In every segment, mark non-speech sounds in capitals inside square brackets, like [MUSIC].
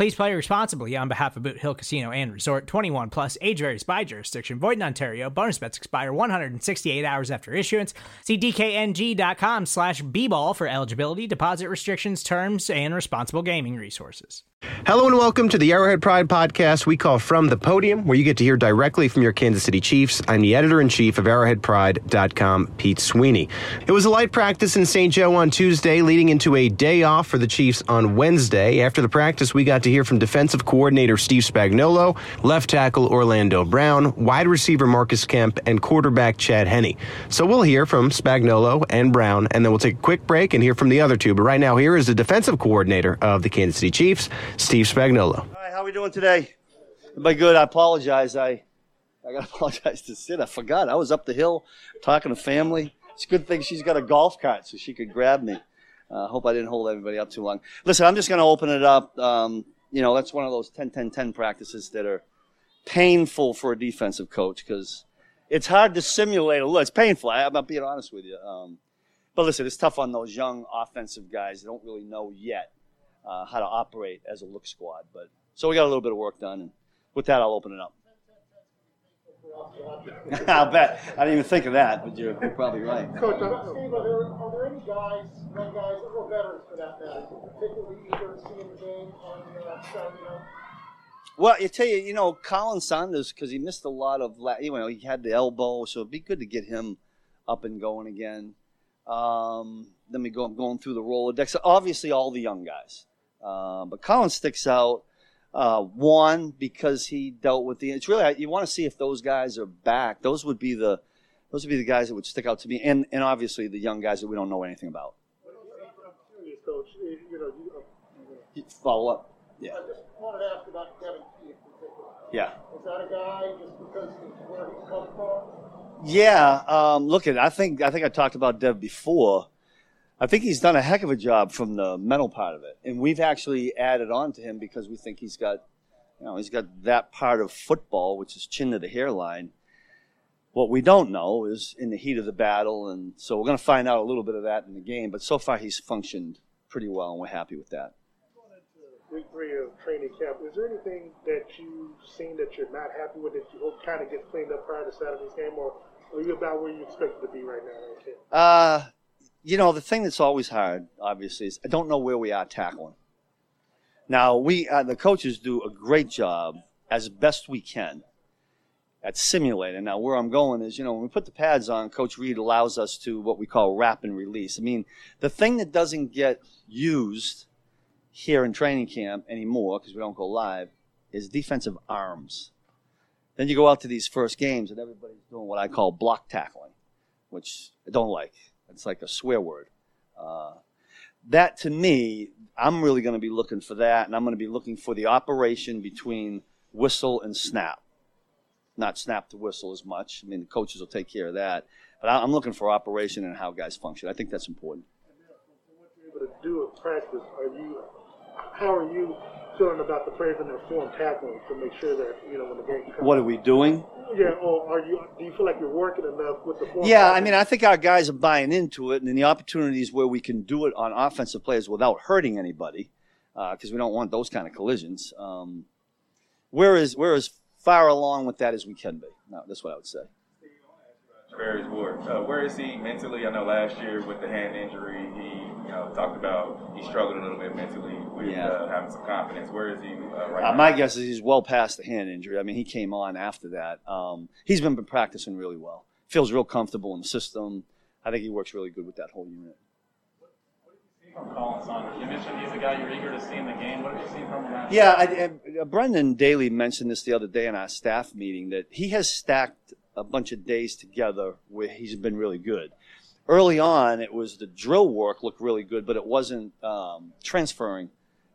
Please play responsibly on behalf of Boot Hill Casino and Resort 21 plus age varies by jurisdiction. Void in Ontario. Bonus bets expire 168 hours after issuance. See DKNG.com slash B-ball for eligibility, deposit restrictions, terms, and responsible gaming resources. Hello and welcome to the Arrowhead Pride podcast we call From the Podium, where you get to hear directly from your Kansas City Chiefs. I'm the editor in chief of ArrowheadPride.com, Pete Sweeney. It was a light practice in St. Joe on Tuesday, leading into a day off for the Chiefs on Wednesday. After the practice, we got to hear from defensive coordinator Steve Spagnuolo, left tackle Orlando Brown, wide receiver Marcus Kemp, and quarterback Chad Henne. So we'll hear from Spagnuolo and Brown, and then we'll take a quick break and hear from the other two. But right now, here is the defensive coordinator of the Kansas City Chiefs. Steve Spagnuolo. Hi, how are we doing today? Everybody good? I apologize. I I gotta [LAUGHS] apologize to Sid. I forgot. I was up the hill talking to family. It's a good thing she's got a golf cart so she could grab me. I uh, hope I didn't hold everybody up too long. Listen, I'm just gonna open it up. Um, you know, that's one of those 10 10 10 practices that are painful for a defensive coach because it's hard to simulate a look. It's painful. I, I'm not being honest with you. Um, but listen, it's tough on those young offensive guys that don't really know yet uh, how to operate as a look squad. But so we got a little bit of work done, and with that, I'll open it up. I'll bet. I didn't even think of that, but you're, you're probably right. Coach, Steve, are there, are there any guys, young guys, or veterans for that matter, particularly eager to see in the game on uh, Saturday night? Well, I tell you, you know, Khalen Saunders because he missed a lot of, you know, he had the elbow, so it'd be good to get him up and going again. Um, then we go I'm going through the Rolodex. Obviously, all the young guys, uh, but Khalen sticks out. Uh, one because he dealt with the. It's really you want to see if those guys are back. Those would be the, those would be the guys that would stick out to me, and and obviously the young guys that we don't know anything about. Coach. You know, you, uh, Follow up. Yeah. I just wanted to ask about Devin Key in particular. Yeah. Is that a guy just because he's where he's come from? Yeah, um, look at. I think I think I talked about Dev before. I think he's done a heck of a job from the mental part of it, and we've actually added on to him because we think he's got, you know, he's got that part of football, which is chin to the hairline. What we don't know is in the heat of the battle, and so we're going to find out a little bit of that in the game. But so far, he's functioned pretty well, and we're happy with that. Week three of training camp, is there anything that you've seen that you're not happy with that you hope kind of gets cleaned up prior to Saturday's game, or are you about where you expect it to be right now? Uh, you know, the thing that's always hard, obviously, is I don't know where we are tackling. Now, we uh, the coaches do a great job as best we can at simulating. Now, where I'm going is, you know, when we put the pads on, Coach Reid allows us to what we call wrap and release. I mean, the thing that doesn't get used here in training camp anymore because we don't go live is defensive arms. Then you go out to these first games and everybody's doing what I call block tackling, which I don't like. It's like a swear word. Uh, that to me, I'm really going to be looking for that, and I'm going to be looking for the operation between whistle and snap. Not snap to whistle as much. I mean, the coaches will take care of that. But I'm looking for operation and how guys function. I think that's important. what you're able to do in practice, are you, how are you feeling about the players and their form tackling to make sure that, you know, when the game comes? What are we doing? Yeah, or are you, do you feel like you're working enough with the form? Yeah, I mean, I think our guys are buying into it, and the opportunities where we can do it on offensive players without hurting anybody, because we don't want those kind of collisions. Um, we're as we're as far along with that as we can be. No, that's what I would say. Ferris Ward. Uh, where is he mentally? I know last year with the hand injury, he you know talked about he struggled a little bit mentally with Yeah. uh, having some confidence. Where is he uh, right Uh, now? my guess is he's well past the hand injury. I mean, he came on after that. Um, he's been practicing really well. Feels real comfortable in the system. I think he works really good with that whole unit. What, what you see from Khalen Saunders, you mentioned he's a guy you're eager to see in the game. What have you seen from him? Yeah, I, I, uh, Brendan Daly mentioned this the other day in our staff meeting that he has stacked a bunch of days together where he's been really good. Early on, it was the drill work looked really good, but it wasn't um, transferring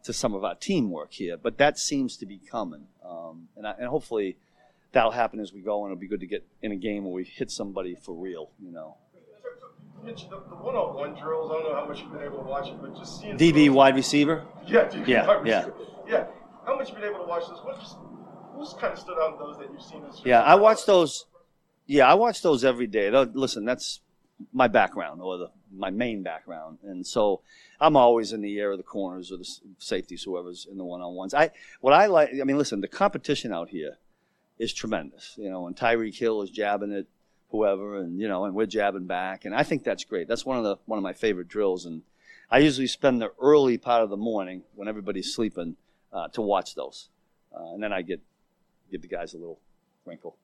to some of our teamwork here. But that seems to be coming, um, and, I, and hopefully that'll happen as we go. And it'll be good to get in a game where we hit somebody for real, you know. The, the one-on-one drills. I don't know how much you've been able to watch it, but just seeing DB those- wide receiver. Yeah, DB Yeah, wide yeah. receiver. yeah. How much you've been able to watch this? What just who's kind of stood out in those that you've seen this? Yeah, I watch those. Yeah, I watch those every day. Tho- Listen, that's my background or the, my main background, and so I'm always in the air of the corners or the safeties, whoever's in the one-on-ones. I what I like. I mean, listen, the competition out here is tremendous. You know, and Tyreek Hill is jabbing at whoever, and you know, and we're jabbing back, and I think that's great. That's one of the one of my favorite drills, and I usually spend the early part of the morning when everybody's sleeping uh, to watch those, uh, and then I get give the guys a little wrinkle.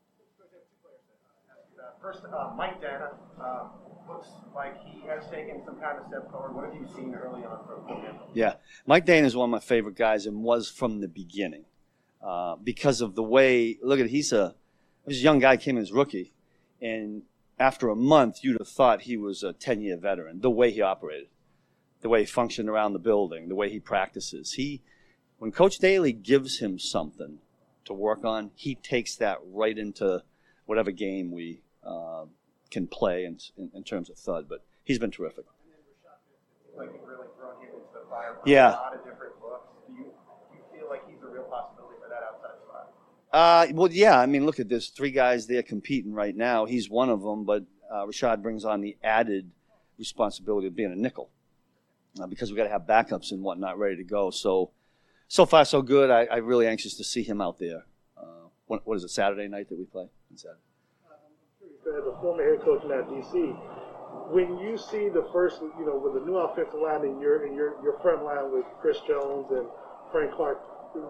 First, uh, Mike Danna uh, looks like he has taken some kind of step forward. What have you seen early on from him? Yeah, Mike Danna is one of my favorite guys and was from the beginning uh, because of the way. Look at he's a he's a young guy came in as rookie, and after a month you'd have thought he was a ten year veteran. The way he operated, the way he functioned around the building, the way he practices. He when Coach Daly gives him something to work on, he takes that right into whatever game we uh, can play in, in, in terms of thud. But he's been terrific. Like you've really thrown him into the fire. Yeah. A lot of different looks. Do you, do you feel like he's a real possibility for that outside spot? Uh, well, yeah. I mean, look at this. Three guys there competing right now. He's one of them, but uh, Rashad brings on the added responsibility of being a nickel uh, because we got to have backups and whatnot ready to go. So, so far so good. I, I'm really anxious to see him out there. Uh, what, what is it? Saturday night that we play. Saturday. As a former head coach now at DC, when you see the first, you know, with the new offensive line in your in your your front line with Chris Jones and Frank Clark,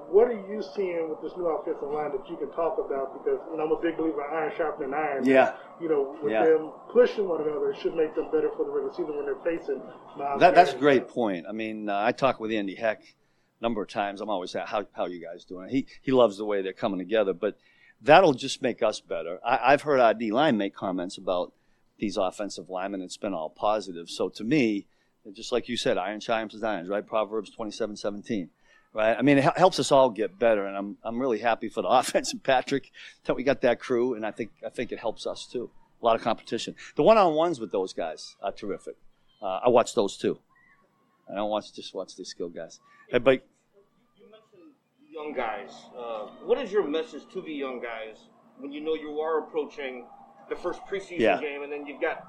what are you seeing with this new offensive line that you can talk about? Because you know, I'm a big believer in iron sharpening iron. Yeah. You know, with Yeah. them pushing one another, it should make them better for the regular season when they're facing. Miles That, that's a great point. I mean, uh, I talked with Andy Heck a number of times. I'm always at how how you guys doing? He he loves the way they're coming together, but that'll just make us better. I, I've heard our D line make comments about these offensive linemen. It's been all positive. So to me, just like you said, iron sharpens irons, right? Proverbs 27, 17. Right. I mean, it helps us all get better, and I'm I'm really happy for the [LAUGHS] offense and Patrick that we got that crew, and I think I think it helps us too. A lot of competition. The one-on-ones with those guys are terrific. Uh, I watch those too. I don't watch just watch the skill guys. But young guys. Uh, what is your message to the young guys when you know you are approaching the first preseason Yeah. game, and then you've got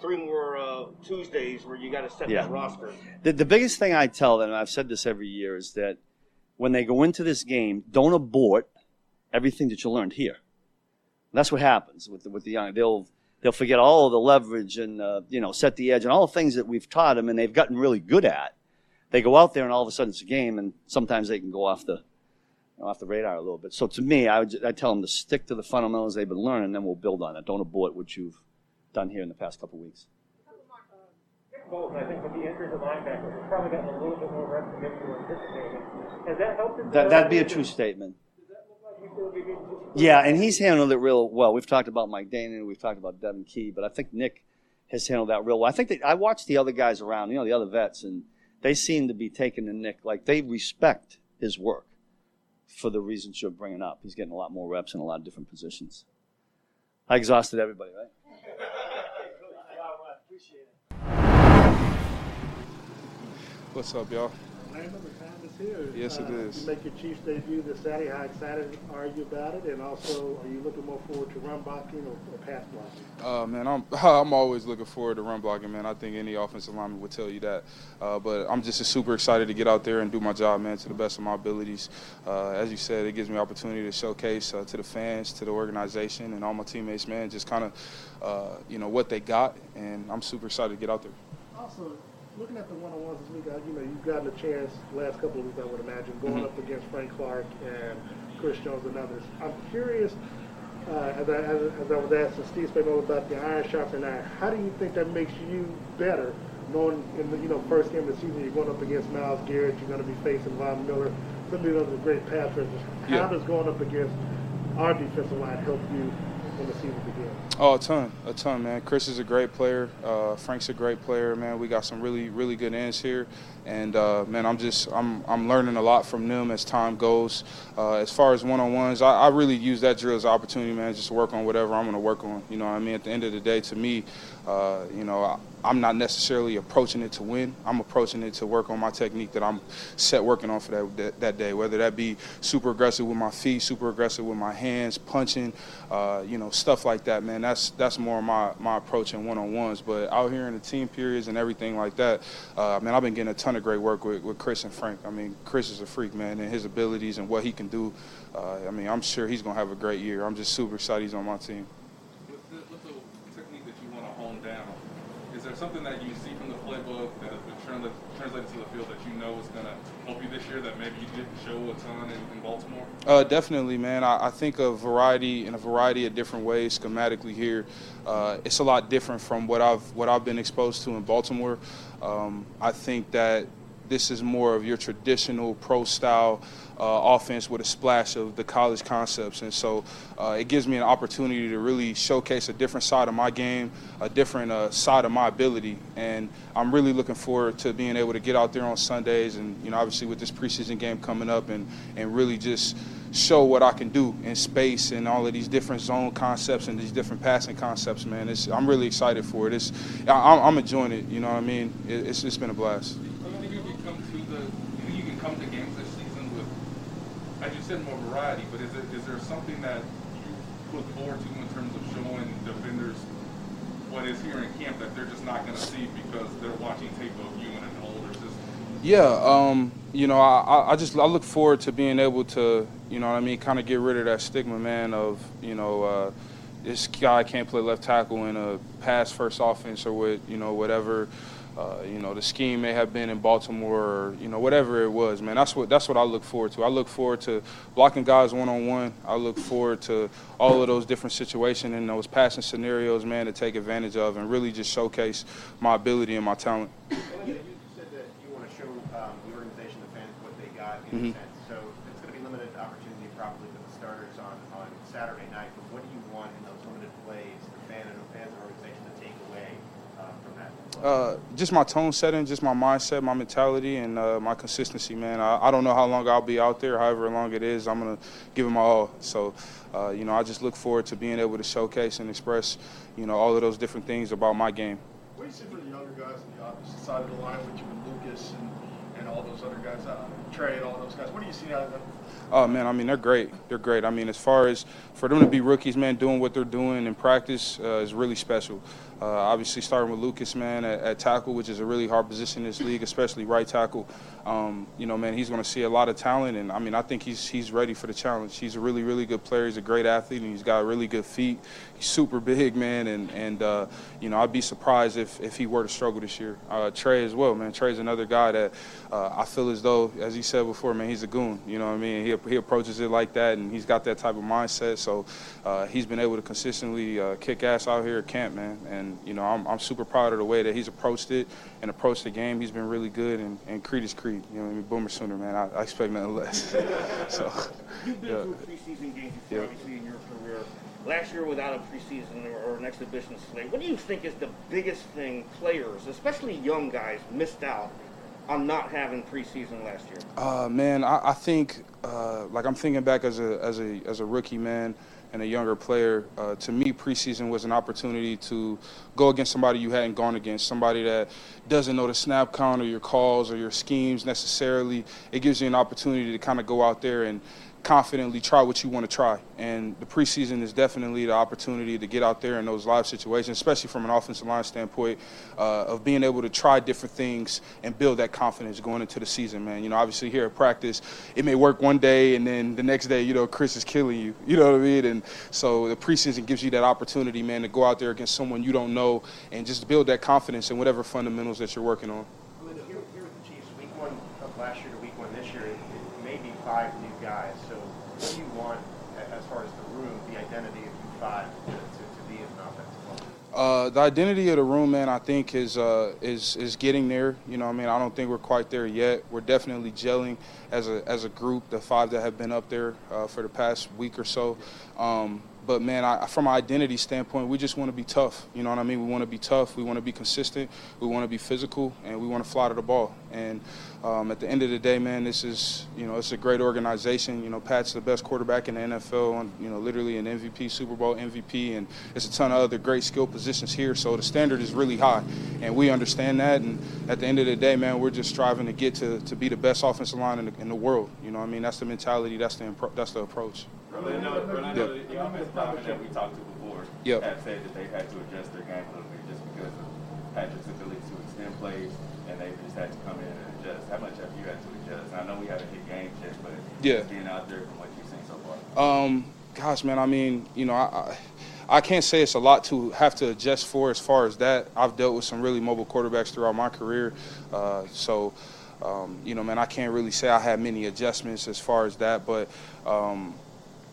three more uh, Tuesdays where you got to set Yeah. that roster? the, the biggest thing I tell them, and I've said this every year, is that when they go into this game, don't abort everything that you learned here. And that's what happens with the, with the young. They'll they'll forget all of the leverage and uh, you know set the edge and all the things that we've taught them and they've gotten really good at. They go out there and all of a sudden it's a game, and sometimes they can go off the you know, off the radar a little bit. So to me, I would I tell them to stick to the fundamentals they've been learning, and then we'll build on it. Don't abort what you've done here in the past couple of weeks. Bolton, I think with the injuries at linebacker, has probably gotten a little bit more reps than maybe you were anticipating. Has that helped? That, that'd be a true statement. Yeah, and he's handled it real well. We've talked about Mike Danna, we've talked about Devin Key, but I think Nick has handled that real well. I think that I watched the other guys around, you know, the other vets, and they seem to be taking to Nick like they respect his work for the reasons you're bringing up. He's getting a lot more reps in a lot of different positions. I exhausted everybody, right? [LAUGHS] What's up, y'all? Name of the time is here. Yes, it Uh, is. You make your Chiefs debut this Saturday. How excited are you about it? And also, are you looking more forward to run blocking or, or pass blocking? Uh, man, I'm [LAUGHS] I'm always looking forward to run blocking, man. I think any offensive lineman would tell you that. Uh, but I'm just super excited to get out there and do my job, man, to the best of my abilities. Uh, as you said, it gives me opportunity to showcase uh, to the fans, to the organization, and all my teammates, man, just kind of, uh, you know, what they got. And I'm super excited to get out there. Also, looking at the one-on-ones this week, uh, you know, you've gotten a chance last couple of weeks, I would imagine, going Mm-hmm. up against Frank Clark and Chris Jones and others. I'm curious, uh, as, I, as, as I was asking Steve Spagnuolo about the iron sharpening iron, how do you think that makes you better knowing in the you know first game of the season you're going up against Myles Garrett, you're going to be facing Von Miller, some of the other great pass rushers. How Yeah. does going up against our defensive line help you the season begins? Oh, a ton, a ton, man. Chris is a great player. Uh, Frank's a great player, man. We got some really, really good ends here, and uh, man, I'm just, I'm, I'm learning a lot from them as time goes. Uh, as far as one-on-ones, I, I really use that drill as an opportunity, man, just to work on whatever I'm going to work on. You know, I mean, at the end of the day, to me, uh, you know, I'm not necessarily approaching it to win. I'm approaching it to work on my technique that I'm set working on for that that, that day. Whether that be super aggressive with my feet, super aggressive with my hands, punching, uh, you know, stuff like that, man. That's that's more my my approach in one-on-ones. But out here in the team periods and everything like that, uh, man, I've been getting a ton of great work with, with Chris and Frank. I mean, Chris is a freak, man, and his abilities and what he can do. Uh, I mean, I'm sure he's gonna have a great year. I'm just super excited he's on my team. With the, with the technique that you want to hone down, is there something that you see from the playbook that has been translated, to the field that you know is going to help you this year that maybe you didn't show a ton in, in Baltimore? Uh, definitely, man. I, I think a variety in a variety of different ways schematically here. Uh, it's a lot different from what I've what I've been exposed to in Baltimore. Um, I think that this is more of your traditional pro style uh, offense with a splash of the college concepts, and so uh, it gives me an opportunity to really showcase a different side of my game, a different uh, side of my ability, and I'm really looking forward to being able to get out there on Sundays, and you know, obviously with this preseason game coming up, and and really just show what I can do in space and all of these different zone concepts and these different passing concepts, man. It's, I'm really excited for it. It's, I, I'm enjoying it. You know what I mean? It, it's, it's been a blast. Do you think you can come to the, do you think you can come to games this season with, as you said, more variety, but is it is there something that you look forward to in terms of showing defenders what is here in camp that they're just not going to see because they're watching tape of you in an older system? Yeah, um, you know, I, I- I just I look forward to being able to, you know what I mean, kind of get rid of that stigma, man, of you know, uh, this guy can't play left tackle in a pass first offense or with you know whatever, uh, you know, the scheme may have been in Baltimore or you know whatever it was, man. That's what that's what I look forward to. I look forward to blocking guys one on one. I look forward to all of those different situations and those passing scenarios, man, to take advantage of and really just showcase my ability and my talent. You said that you want to show um, the organization, the fans, what they got in Mhm. a sense. So it's going to be limited opportunity probably for the starters on, on Saturday night. But what do you want in those limited plays, the fan and the fans and organization to take away uh, from that? Uh, just my tone setting, just my mindset, my mentality, and uh, my consistency, man. I, I don't know how long I'll be out there, however long it is, I'm going to give it my all. So, uh, you know, I just look forward to being able to showcase and express, you know, all of those different things about my game. What do you see for the younger guys on the opposite side of the line with you and Lucas and, and all those other guys, uh, Trey and all those guys? What do you see out of them? Oh man, I mean they're great. They're great. I mean, as far as for them to be rookies, man, doing what they're doing in practice uh, is really special. Uh, obviously, starting with Lucas, man, at, at tackle, which is a really hard position in this league, especially right tackle. Um, you know, man, he's going to see a lot of talent, and I mean, I think he's he's ready for the challenge. He's a really, really good player. He's a great athlete, and he's got really good feet. He's super big, man, and and uh, you know, I'd be surprised if if he were to struggle this year. Uh, Trey as well, man. Trey's another guy that uh, I feel as though, as he said before, man, he's a goon. You know what I mean? He he approaches it like that, and he's got that type of mindset. So uh, he's been able to consistently uh, kick ass out here at camp, man. And you know, I'm I'm super proud of the way that he's approached it and approached the game. He's been really good, and, and Creed is Creed. You know, I mean, Boomer Sooner, man. I, I expect nothing less. [LAUGHS] so. You've been yeah. through preseason games before, Yeah. obviously, in your career. Last year without a preseason or, or an exhibition slate, what do you think is the biggest thing players, especially young guys, missed out on not having preseason last year? Uh, man, I, I think uh, like I'm thinking back as a as a as a rookie man and a younger player. Uh, to me, preseason was an opportunity to go against somebody you hadn't gone against, somebody that doesn't know the snap count or your calls or your schemes necessarily. It gives you an opportunity to kind of go out there and confidently try what you want to try. And the preseason is definitely the opportunity to get out there in those live situations, especially from an offensive line standpoint, uh, of being able to try different things and build that confidence going into the season, man. You know, obviously here at practice, it may work one day and then the next day, you know, Chris is killing you. You know what I mean? And so the preseason gives you that opportunity, man, to go out there against someone you don't know and just build that confidence in whatever fundamentals that you're working on. Here with the Chiefs, week one of last year to week one this year, it, it may be five new guys. So what do you want a- as far as the room, the identity of five to, to, to be as an offensive Uh, the identity of the room, man, I think is uh, is is getting there. You know, I mean, I don't think we're quite there yet. We're definitely gelling as a as a group. The five that have been up there uh, for the past week or so. Um, but man, I, from an identity standpoint, we just want to be tough. You know what I mean? We want to be tough. We want to be consistent. We want to be physical, and we want to fly to the ball. And um, at the end of the day, man, this is you know it's a great organization. You know, Pat's the best quarterback in the NFL. On you know, literally an MVP, Super Bowl MVP, and there's a ton of other great skill positions here. So the standard is really high, and we understand that. And at the end of the day, man, we're just striving to get to, to be the best offensive line in the, in the world. You know, what I mean, that's the mentality. That's the that's the approach. Orlando, Orlando the, the offensive lineman that we talked to before Yep. have said that they've had to adjust their game a little bit just because of Patrick's ability to extend plays, and they've just had to come in and adjust. How much have you had to adjust? I know we haven't hit games yet, but Yeah. being out there from what you've seen so far. Um, gosh, man, I mean, you know, I, I I can't say it's a lot to have to adjust for as far as that. I've dealt with some really mobile quarterbacks throughout my career, uh, so. Um, you know, man, I can't really say I had many adjustments as far as that, but um,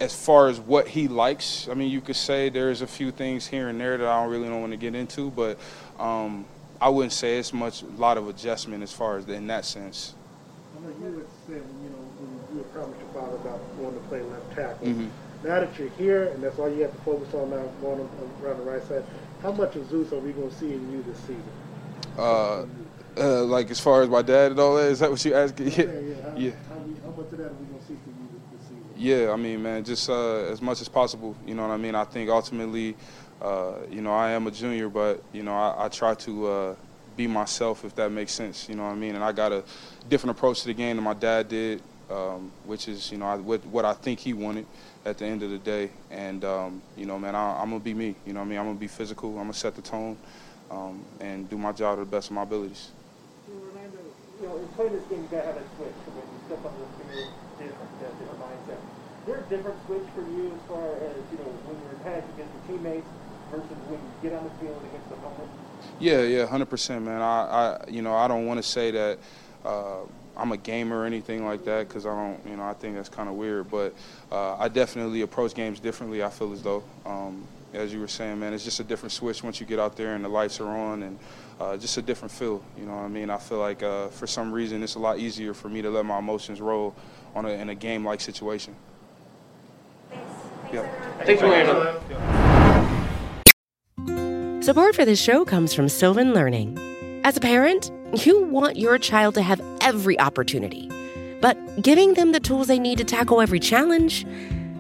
as far as what he likes, I mean, you could say there's a few things here and there that I don't really don't want to get into, but um, I wouldn't say it's much, a lot of adjustment as far as in that sense. I know you would say, you know, when you had promised your father about wanting to play left tackle. Mhm. Now that you're here and that's all you have to focus on now, going on- around the right side, how much of Zeus are we going to see in you this season? Uh, uh, like as far as my dad and all that, is that what you're asking? Yeah. yeah. [LAUGHS] How, yeah. How, how much of that are we going to see from you this, this season? Yeah, I mean, man, just uh, as much as possible. You know what I mean? I think ultimately, uh, you know, I am a junior, but you know, I, I try to uh, be myself, if that makes sense. You know what I mean? And I got a different approach to the game than my dad did, um, which is, you know, I, what, what I think he wanted at the end of the day. And um, you know, man, I, I'm gonna be me. You know what I mean? I'm gonna be physical. I'm gonna set the tone um, and do my job to the best of my abilities. Orlando, you know, in playing this game, you got to have a switch. You step the different, uh, different mindset. Is there a different switch for you as far as, you know, when you're attached against your teammates versus when you get on the field against the opponent? Yeah, yeah, hundred percent, man. I, I, you know, I don't want to say that uh, I'm a gamer or anything like that because I don't, you know, I think that's kind of weird. But uh, I definitely approach games differently. I feel as though, um, as you were saying, man, it's just a different switch once you get out there and the lights are on and uh, just a different feel. You know what I mean? I feel like uh, for some reason it's a lot easier for me to let my emotions roll on a, in a game-like situation. Yeah. Thanks, Orlando. Support for this show comes from Sylvan Learning. As a parent, you want your child to have every opportunity, but giving them the tools they need to tackle every challenge,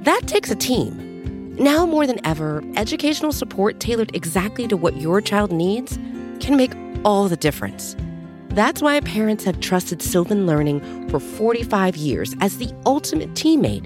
that takes a team. Now more than ever, educational support tailored exactly to what your child needs can make all the difference. That's why parents have trusted Sylvan Learning for 45 years as the ultimate teammate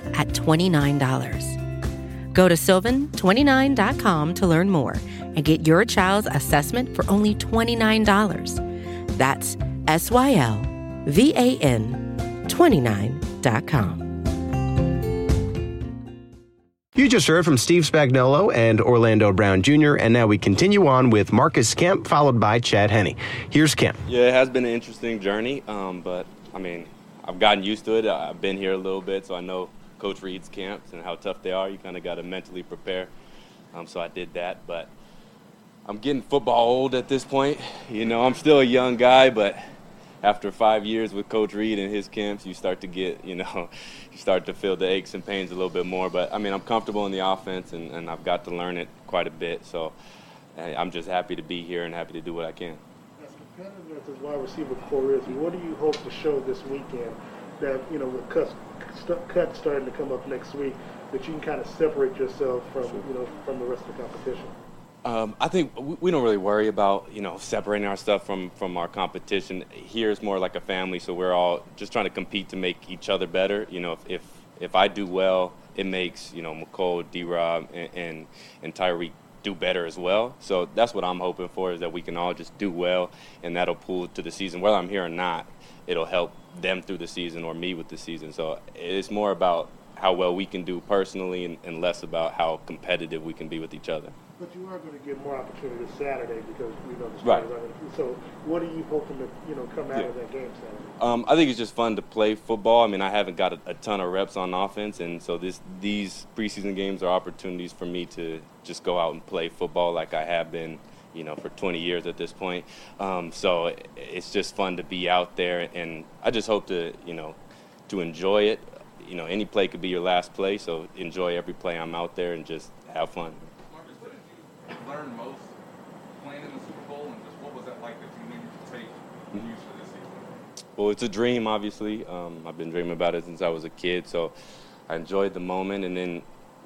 at $29. Go to sylvan29.com to learn more and get your child's assessment for only $29. That's S Y L V A N 29.com. You just heard from Steve Spagnuolo and Orlando Brown Jr., and now we continue on with Marcus Kemp, followed by Chad Henne. Here's Kemp. Yeah, it has been an interesting journey, um, but I mean, I've gotten used to it. I've been here a little bit, so I know Coach Reid's camps and how tough they are. You kind of got to mentally prepare. Um, so I did that, but I'm getting football old at this point. You know, I'm still a young guy, but after five years with Coach Reed and his camps, you start to get, you know, [LAUGHS] you start to feel the aches and pains a little bit more. But I mean, I'm comfortable in the offense, and, and I've got to learn it quite a bit. So I'm just happy to be here and happy to do what I can. As competitive as wide receiver core is, what do you hope to show this weekend that, you know, with cuts, st- cuts starting to come up next week, that you can kind of separate yourself from, you know, from the rest of the competition? Um, I think we we don't really worry about you know separating our stuff from from our competition. Here is more like a family, so we're all just trying to compete to make each other better. You know, if if, if I do well, it makes you know Mecole, D. Rob, and, and and Tyreek do better as well. So that's what I'm hoping for is that we can all just do well, and that'll pull to the season. Whether I'm here or not, it'll help them through the season or me with the season. So it's more about how well we can do personally and, and less about how competitive we can be with each other. But you are going to get more opportunity this Saturday because we know the Right. So what are you hoping to you know come out Yeah. of that game Saturday? Um, I think it's just fun to play football. I mean, I haven't got a, a ton of reps on offense, and so this these preseason games are opportunities for me to just go out and play football like I have been, you know, for 20 years at this point. Um, so it's just fun to be out there, and I just hope to, you know, to enjoy it. You know, any play could be your last play, so enjoy every play I'm out there and just have fun. Marcus, what did you learn most playing in the Super Bowl, and just what was that like that you needed to take and use for this season? Well, it's a dream, obviously. Um, I've been dreaming about it since I was a kid, so I enjoyed the moment, and then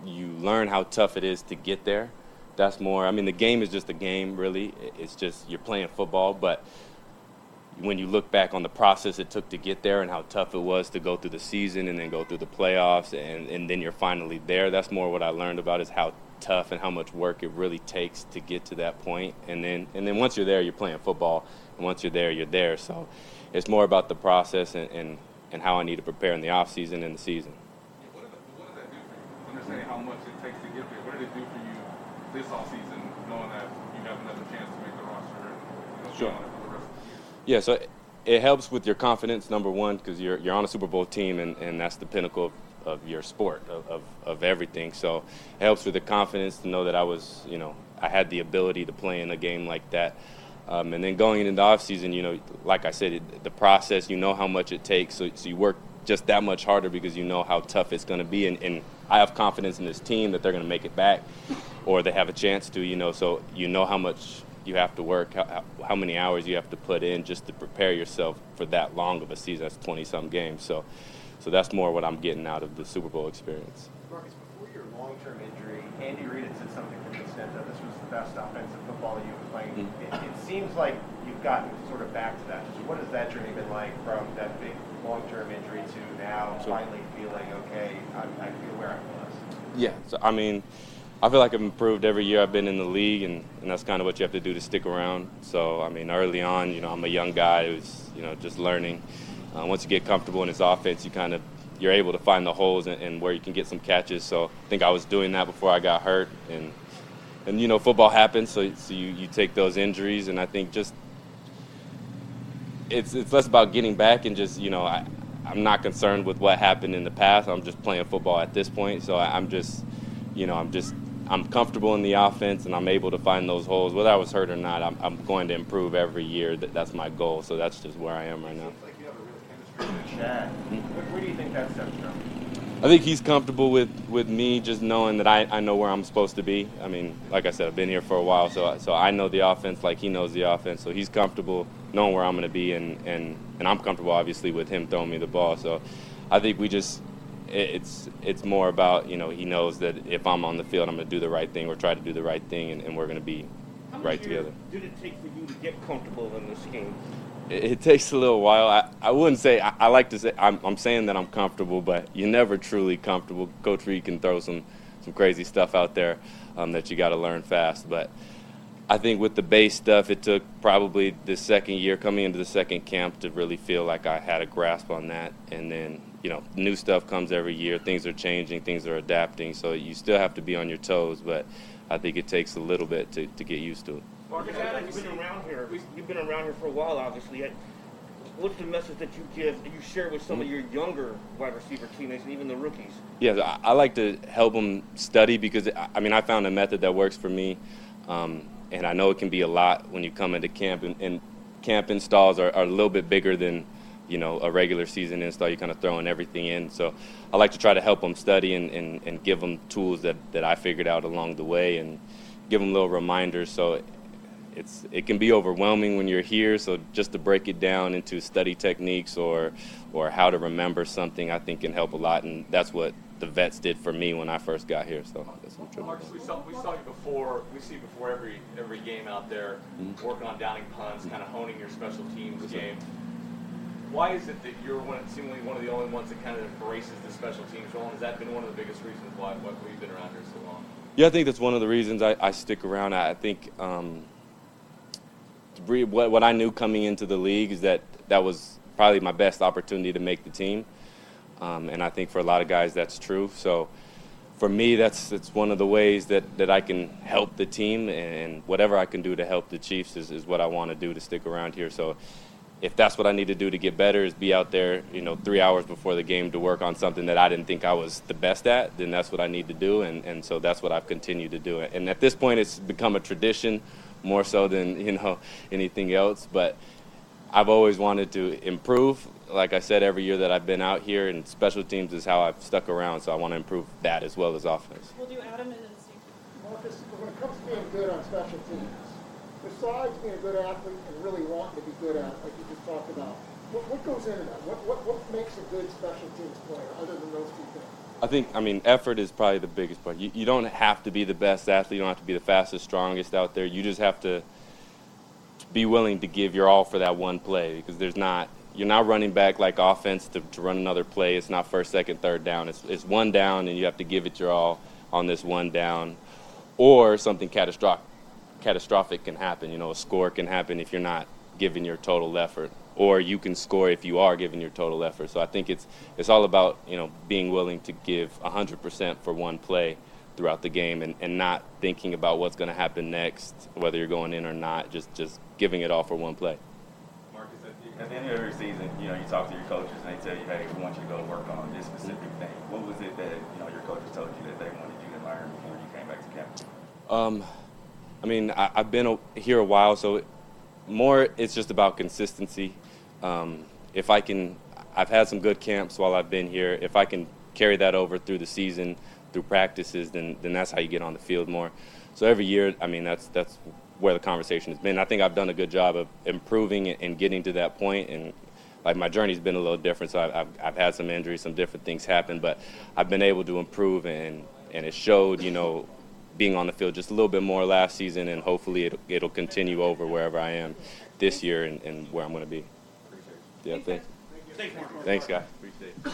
you learn how tough it is to get there. That's more. I mean, the game is just a game, really. It's just you're playing football, but when you look back on the process it took to get there and how tough it was to go through the season and then go through the playoffs and, and then you're finally there, that's more what I learned about is how tough and how much work it really takes to get to that point. And then and then once you're there, you're playing football, and once you're there, you're there. So it's more about the process and, and, and how I need to prepare in the off season and the season. What did that do for you? Understanding how much it takes to get there, what did it do for you this offseason, knowing that you have another chance to make the roster and you know, Sure. be on it for the rest of the year? Yeah, so it, it helps with your confidence, number one, because you're, you're on a Super Bowl team, and, and that's the pinnacle of, of your sport, of, of, of everything. So it helps with the confidence to know that I was, you know, I had the ability to play in a game like that. Um, and then going into the offseason, you know, like I said, it, the process, you know how much it takes. So, so you work just that much harder because you know how tough it's going to be. And, and I have confidence in this team that they're going to make it back or they have a chance to, you know, so you know how much you have to work, how, how- many hours you have to put in just to prepare yourself for that long of a season. That's 20 some games. So, so that's more what I'm getting out of the Super Bowl experience. Marcus, before your long-term injury, Andy Reid had said something to the extent that this was the best offensive football you've been playing. Mm-hmm. It, it seems like you've gotten sort of back to that. Just what has that journey been like from that big long-term injury to now Sure. finally feeling okay? I, I feel where I was. Yeah, so I mean, I feel like I've improved every year I've been in the league, and, and that's kind of what you have to do to stick around. So, I mean, early on, you know, I'm a young guy who's, you know, just learning. Uh, once you get comfortable in his offense, you kind of you're able to find the holes and, and where you can get some catches. So, I think I was doing that before I got hurt, and and you know, football happens, so so you, you take those injuries, and I think just it's it's less about getting back and just you know I I'm not concerned with what happened in the past. I'm just playing football at this point, so I, I'm just you know I'm just I'm comfortable in the offense and I'm able to find those holes. Whether I was hurt or not, I'm, I'm going to improve every year. That, that's my goal. So that's just where I am right now. Like you have a real chemistry with Chad. Where, where do you think that stems from? I think he's comfortable with, with me just knowing that I, I know where I'm supposed to be. I mean, like I said, I've been here for a while, so so I know the offense like he knows the offense. So he's comfortable knowing where I'm going to be, and, and, and I'm comfortable obviously with him throwing me the ball. So I think we just it's it's more about you know he knows that if I'm on the field, I'm going to do the right thing or try to do the right thing, and, and we're going to be right together. did it take for you to get comfortable in this game? It, it takes a little while. I, I wouldn't say I, I like to say I'm, I'm saying that I'm comfortable, but you're never truly comfortable. Coach Reid can throw some some crazy stuff out there um, that you got to learn fast. But I think with the base stuff, it took probably the second year coming into the second camp to really feel like I had a grasp on that. And then you know, new stuff comes every year. Things are changing, things are adapting. So you still have to be on your toes, but I think it takes a little bit to, to get used to it. Marcus, you've been around here. You've been around here for a while, obviously. What's the message that you give, and you share with some of your younger wide receiver teammates and even the rookies? Yeah, I, like to help them study because I I mean I found a method that works for me, um, and I know it can be a lot when you come into camp. And, and camp installs are, are a little bit bigger than you know a regular season install. You're kind of throwing everything in. So I like to try to help them study and, and, and give them tools that, that I figured out along the way and give them little reminders. So it's it can be overwhelming when you're here. So just to break it down into study techniques or or how to remember something, I think can help a lot, and that's what the vets did for me when I first got here. So that's what I'm trying to Marcus, we saw we saw you before. We see you before every every game out there, Mhm. working on downing punts, kind of honing your special teams game. Why is it that you're one, seemingly one of the only ones that kind of embraces the special teams role? And has that been one of the biggest reasons why, why we've been around here so long? Yeah, I think that's one of the reasons I, I stick around. I, I think um, what, what I knew coming into the league is that that was probably my best opportunity to make the team. Um, and I think for a lot of guys that's true. So for me, that's that's one of the ways that, that I can help the team, and whatever I can do to help the Chiefs is, is what I want to do to stick around here. So if that's what I need to do to get better, is be out there, you know, three hours before the game to work on something that I didn't think I was the best at, then that's what I need to do, and, and so that's what I've continued to do. And at this point, it's become a tradition more so than [LAUGHS] you know anything else. But I've always wanted to improve. Like I said, every year that I've been out here, and special teams is how I've stuck around. So I want to improve that as well as offense. We'll do Adam and then Marcus, when it comes to being good on special teams, besides being a good athlete and really wanting to be good at, like you just talked about, what, what goes into that? What, what, what makes a good special teams player other than those two things? I think, I mean, effort is probably the biggest part. You, you don't have to be the best athlete. You don't have to be the fastest, strongest out there. You just have to be willing to give your all for that one play because there's not, you're not running back like offense to, to run another play. It's not first, second, third down. It's, it's one down and you have to give it your all on this one down or something catastrophic, catastrophic can happen. You know, a score can happen if you're not giving your total effort or you can score if you are giving your total effort. So I think it's it's all about you know being willing to give 100% for one play throughout the game and, and not thinking about what's going to happen next, whether you're going in or not. Just just giving it all for one play. Marcus, at the end of every season, you know, you talk to your coaches and they tell you, hey, we want you to go work on this specific thing. What was it that you know your coaches told you that they wanted you to learn before you came back to camp? Um, I mean, I, have been a, here a while, so more it's just about consistency. Um, if I can, I've had some good camps while I've been here. If I can carry that over through the season, through practices, then then that's how you get on the field more. So every year, I mean, that's that's where the conversation has been. I think I've done a good job of improving and getting to that point, and like my journey's been a little different. So I've, I've, I've had some injuries, some different things happen, but I've been able to improve, and and it showed, you know, being on the field just a little bit more last season, and hopefully it'll, it'll continue over wherever I am this year and, and where I'm going to be. Yeah, thanks. Thanks, guys. Appreciate it. To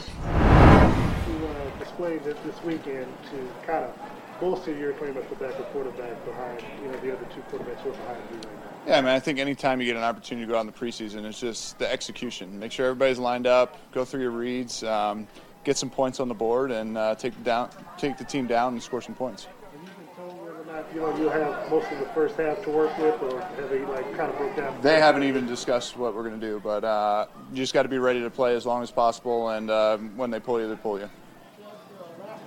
uh, display this, this weekend to kind of bolster your claim as the backup quarterback behind you know the other two quarterbacks who are behind you right now. Yeah, I mean, I think anytime you get an opportunity to go out in the preseason, it's just the execution. Make sure everybody's lined up, go through your reads, um, get some points on the board, and uh, take the down, take the team down, and score some points you know, you have most of the first half to work with, or have they like kind of broke down? They haven't even discussed what we're going to do, but uh, you just got to be ready to play as long as possible, and uh, when they pull you, they pull you.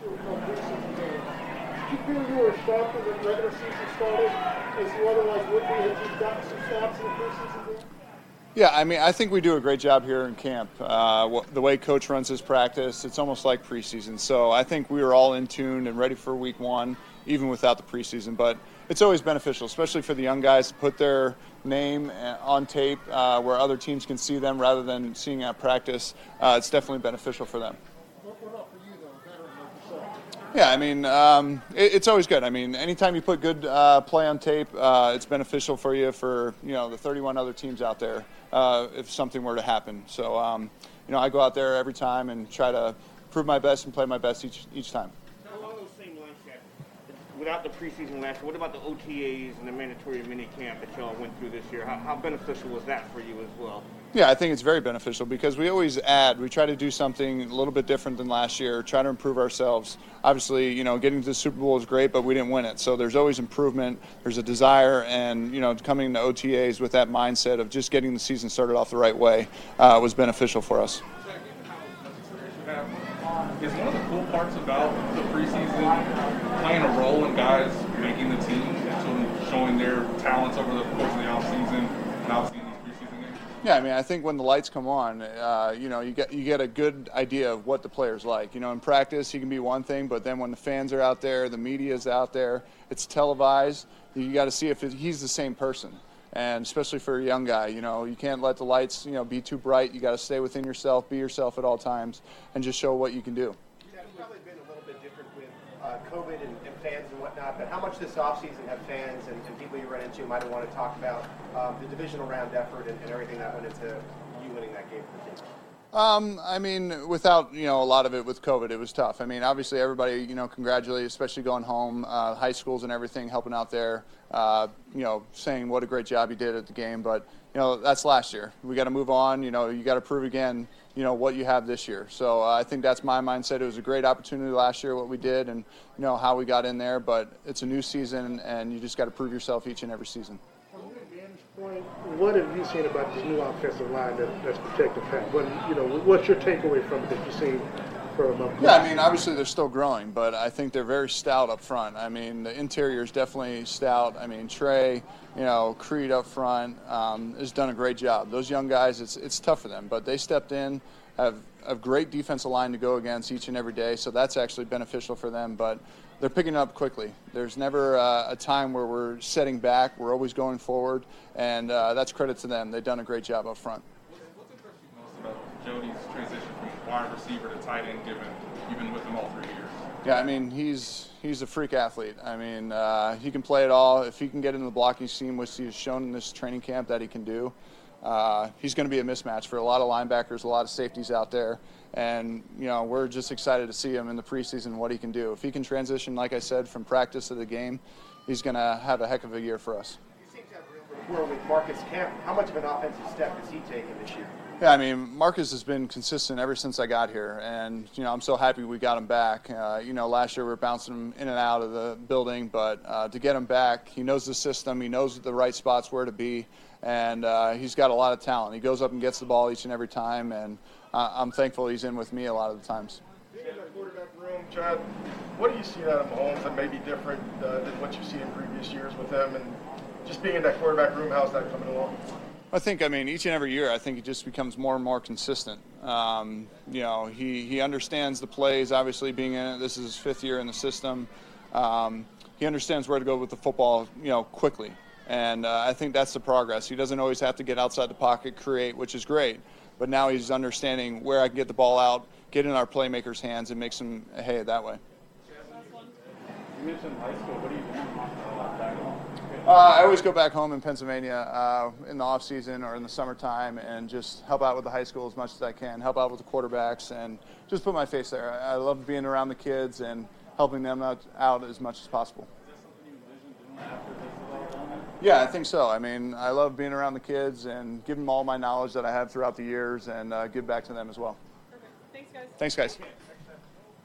Did you feel you were sharper when regular season started, as you otherwise would be had you gotten some snaps in the preseason game? Yeah, I mean, I think we do a great job here in camp. Uh, the way coach runs his practice, it's almost like preseason. So I think we were all in tune and ready for week one even without the preseason. But it's always beneficial, especially for the young guys, to put their name uh, on tape uh, where other teams can see them rather than seeing at practice. Uh, it's definitely beneficial for them. Yeah, I mean, um, it, it's always good. I mean, anytime you put good uh, play on tape, uh, it's beneficial for you for you know the 31 other teams out there uh, if something were to happen. So, um, you know, I go out there every time and try to prove my best and play my best each each time without the preseason last year, what about the OTAs and the mandatory mini camp that y'all went through this year? How, how, beneficial was that for you as well? Yeah, I think it's very beneficial because we always add. We try to do something a little bit different than last year, try to improve ourselves. Obviously, you know, getting to the Super Bowl is great, but we didn't win it. So there's always improvement. There's a desire, and you know, coming to OTAs with that mindset of just getting the season started off the right way uh, was beneficial for us. Is one of the cool parts about the preseason playing a role in guys making the team and showing their talents over the course of the offseason and obviously in these preseason games? Yeah, I mean, I think when the lights come on, uh, you know, you get you get a good idea of what the player's like. You know, in practice he can be one thing, but then when the fans are out there, the media's out there, it's televised. You got to see if he's the same person and especially for a young guy, you know, you can't let the lights, you know, be too bright. You got to stay within yourself, be yourself at all times, and just show what you can do. COVID and, and, fans and whatnot, but how much this offseason have fans and, and, people you run into might want to talk about um, the divisional round effort and, and, everything that went into you winning that game for the team? Um, I mean, without you know a lot of it with COVID, it was tough. I mean, obviously everybody you know congratulated, especially going home, uh, high schools and everything, helping out there. Uh, you know, saying what a great job you did at the game. But you know, that's last year. We got to move on. You know, you got to prove again. You know what you have this year. So uh, I think that's my mindset. It was a great opportunity last year what we did, and you know how we got in there. But it's a new season, and you just got to prove yourself each and every season. Point, what have you seen about this new offensive line that, that's protecting Pat? What you know, what's your takeaway from it that you've seen from? Yeah, I mean, obviously they're still growing, but I think they're very stout up front. I mean, the interior is definitely stout. I mean, Trey, you know, Creed up front um, has done a great job. Those young guys, it's it's tough for them, but they stepped in, have a great defensive line to go against each and every day, so that's actually beneficial for them. But they're picking up quickly. There's never uh, a time where we're setting back. We're always going forward, and uh, that's credit to them. They've done a great job up front. What's impressed you most about Jody's transition from wide receiver to tight end, given you've been with him all three years? Yeah, I mean he's he's a freak athlete. I mean uh, he can play it all. If he can get into the blocking scheme, which he has shown in this training camp that he can do, uh, he's going to be a mismatch for a lot of linebackers, a lot of safeties out there. And you know we're just excited to see him in the preseason what he can do. If he can transition, like I said, from practice to the game, he's going to have a heck of a year for us. We're with Marcus Kemp. How much of an offensive step has he taken this year? Yeah, I mean, Marcus has been consistent ever since I got here, and you know, I'm so happy we got him back. Uh, you know, last year we were bouncing him in and out of the building, but uh, to get him back, he knows the system, he knows the right spots where to be, and uh, he's got a lot of talent. He goes up and gets the ball each and every time, and I'm thankful he's in with me a lot of the times. Quarterback room, Chad, what do you see out of Mahomes that may be different uh, than what you've seen in previous years with him? And just being in that quarterback room, how's that coming along? I think, I mean, each and every year, I think he just becomes more and more consistent. Um, you know, he, he understands the plays, obviously, being in it. This is his fifth year in the system. Um, he understands where to go with the football, you know, quickly. And uh, I think that's the progress. He doesn't always have to get outside the pocket, create, which is great. But now he's understanding where I can get the ball out, get in our playmakers' hands, and make some hay that way. You mentioned high school. What are you doing uh, back home? Uh, I always go back home in Pennsylvania uh, in the off season or in the summertime and just help out with the high school as much as I can, help out with the quarterbacks, and just put my face there. I I love being around the kids and helping them out, out as much as possible. Yeah, I think so. I mean, I love being around the kids and give them all my knowledge that I have throughout the years and uh, give back to them as well. Perfect. Thanks, guys. Thanks, guys.